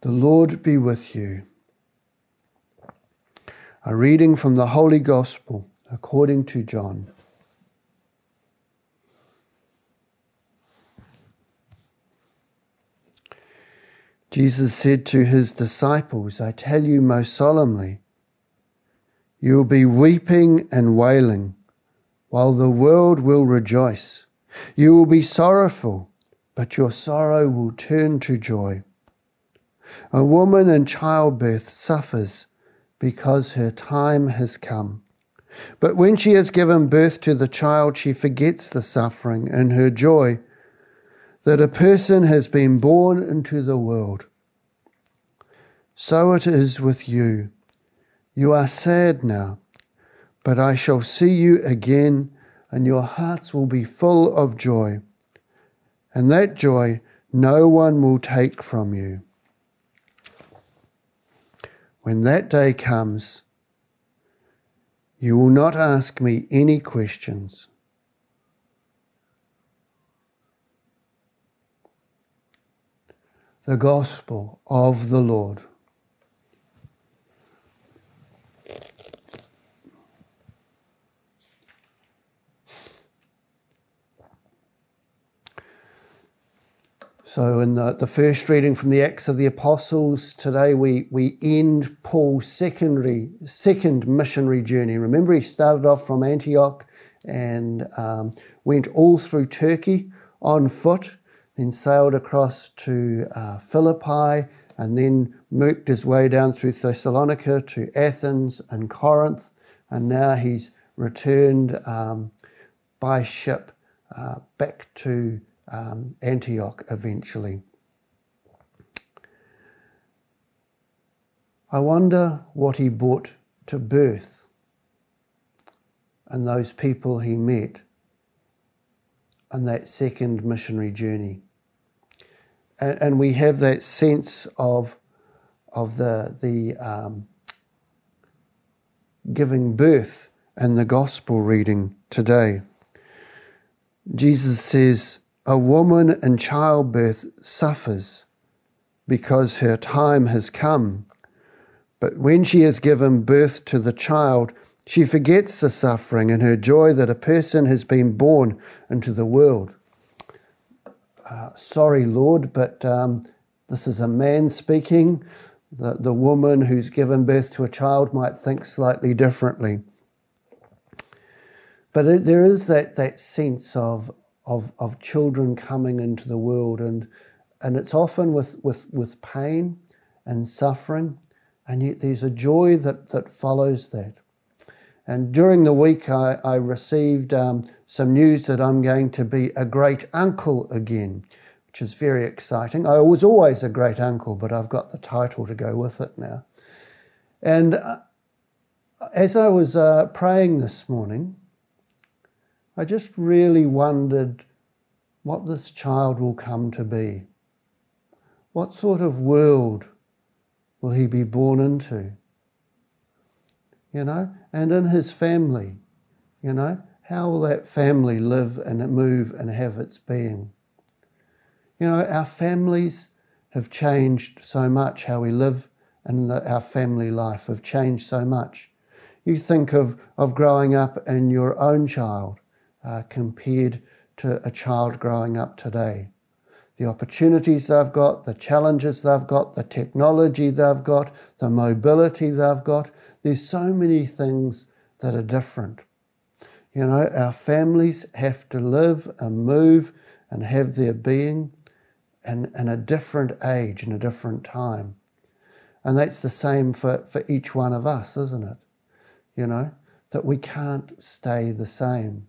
The Lord be with you. A reading from the Holy Gospel according to John. Jesus said to his disciples, I tell you most solemnly, you will be weeping and wailing, while the world will rejoice. You will be sorrowful, but your sorrow will turn to joy. A woman in childbirth suffers because her time has come. But when she has given birth to the child, she forgets the suffering and her joy that a person has been born into the world. So it is with you. You are sad now, but I shall see you again, and your hearts will be full of joy. And that joy no one will take from you. When that day comes, you will not ask me any questions. The Gospel of the Lord. So, in the, the first reading from the Acts of the Apostles, today we, we end Paul's secondary, second missionary journey. Remember, he started off from Antioch and um, went all through Turkey on foot, then sailed across to uh, Philippi, and then worked his way down through Thessalonica to Athens and Corinth, and now he's returned um, by ship uh, back to um, Antioch eventually. I wonder what he brought to birth and those people he met on that second missionary journey. And, and we have that sense of, of the, the um, giving birth in the gospel reading today. Jesus says, a woman in childbirth suffers because her time has come. But when she has given birth to the child, she forgets the suffering and her joy that a person has been born into the world. Uh, sorry, Lord, but um, this is a man speaking. The, the woman who's given birth to a child might think slightly differently. But it, there is that, that sense of, of, of children coming into the world and and it's often with, with, with pain and suffering and yet there's a joy that, that follows that. And during the week I, I received um, some news that I'm going to be a great uncle again, which is very exciting. I was always a great uncle, but I've got the title to go with it now. And uh, as I was uh, praying this morning, I just really wondered what this child will come to be. What sort of world will he be born into? You know, and in his family, you know, how will that family live and move and have its being? You know, our families have changed so much, how we live and our family life have changed so much. You think of, of growing up and your own child uh, compared to a child growing up today. The opportunities they've got, the challenges they've got, the technology they've got, the mobility they've got. There's so many things that are different. You know, our families have to live and move and have their being in, in a different age, in a different time. And that's the same for, for each one of us, isn't it? You know, that we can't stay the same.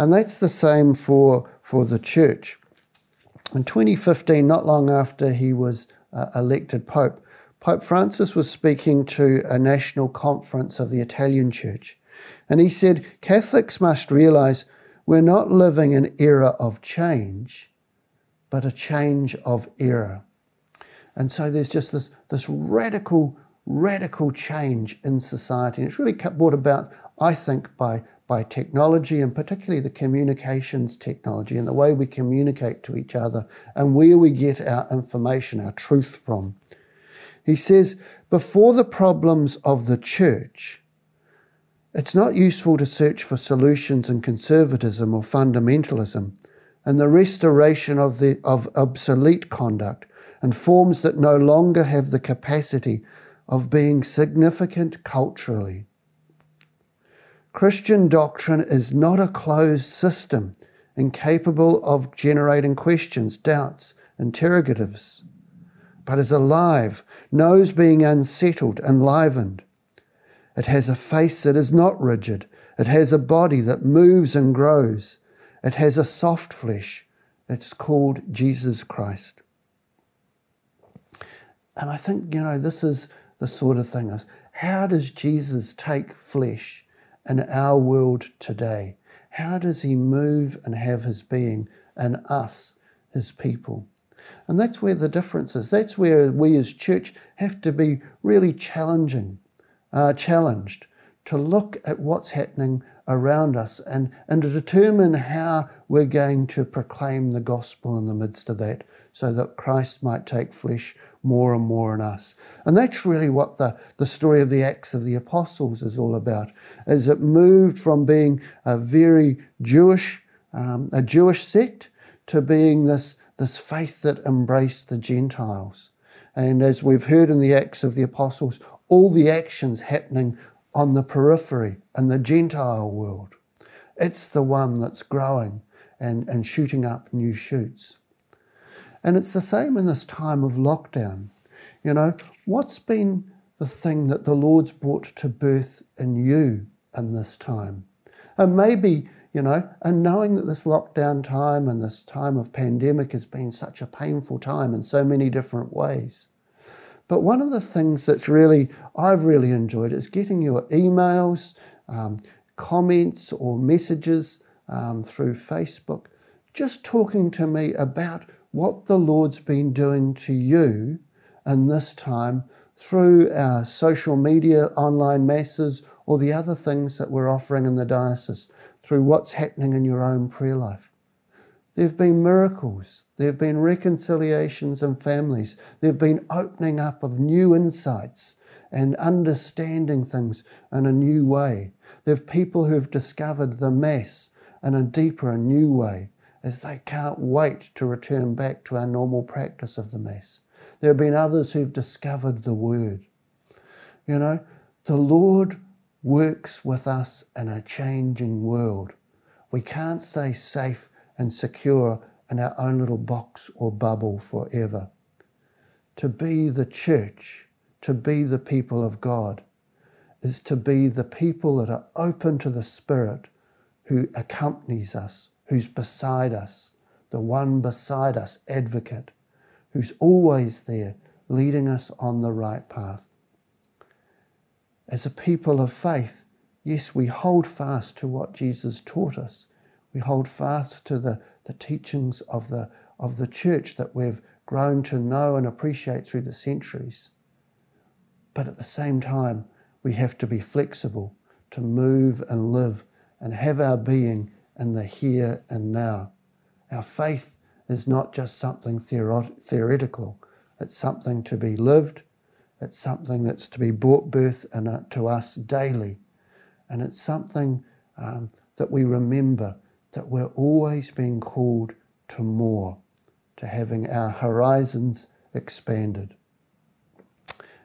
And that's the same for, for the church. In 2015, not long after he was uh, elected Pope, Pope Francis was speaking to a national conference of the Italian church. And he said, Catholics must realize we're not living an era of change, but a change of era. And so there's just this, this radical, radical change in society. And it's really brought about, I think, by, by technology and particularly the communications technology and the way we communicate to each other and where we get our information, our truth from. He says, before the problems of the church, it's not useful to search for solutions in conservatism or fundamentalism and the restoration of, the, of obsolete conduct and forms that no longer have the capacity of being significant culturally. Christian doctrine is not a closed system incapable of generating questions, doubts, interrogatives, but is alive, knows being unsettled, enlivened. It has a face that is not rigid. It has a body that moves and grows. It has a soft flesh. It's called Jesus Christ. And I think, you know, this is the sort of thing how does Jesus take flesh in our world today? How does he move and have his being in us, his people? And that's where the difference is. That's where we as church have to be really challenging, uh, challenged to look at what's happening around us and, and to determine how we're going to proclaim the gospel in the midst of that so that Christ might take flesh more and more in us. And that's really what the, the story of the Acts of the Apostles is all about, is it moved from being a very Jewish, um, a Jewish sect to being this, this faith that embraced the Gentiles. And as we've heard in the Acts of the Apostles, all the actions happening on the periphery in the Gentile world. It's the one that's growing and, and shooting up new shoots. And it's the same in this time of lockdown. You know, what's been the thing that the Lord's brought to birth in you in this time? And maybe, you know, and knowing that this lockdown time and this time of pandemic has been such a painful time in so many different ways. But one of the things that's really, I've really enjoyed is getting your emails, um, comments, or messages um, through Facebook, just talking to me about what the Lord's been doing to you in this time through our social media, online masses, or the other things that we're offering in the diocese, through what's happening in your own prayer life. There have been miracles. There have been reconciliations in families. There have been opening up of new insights and understanding things in a new way. There are people who have discovered the Mass in a deeper and new way as they can't wait to return back to our normal practice of the Mass. There have been others who've discovered the Word. You know, the Lord works with us in a changing world. We can't stay safe and secure in our own little box or bubble forever. To be the church, to be the people of God, is to be the people that are open to the Spirit who accompanies us, who's beside us, the one beside us, advocate, who's always there leading us on the right path. As a people of faith, yes, we hold fast to what Jesus taught us we hold fast to the, the teachings of the, of the church that we've grown to know and appreciate through the centuries. But at the same time, we have to be flexible to move and live and have our being in the here and now. Our faith is not just something theoretical, it's something to be lived, it's something that's to be brought birth in, to us daily, and it's something um, that we remember that we're always being called to more, to having our horizons expanded.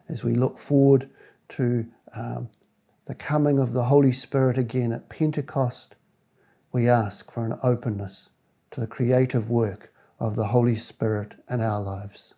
As we look forward to um, the coming of the Holy Spirit again at Pentecost, we ask for an openness to the creative work of the Holy Spirit in our lives.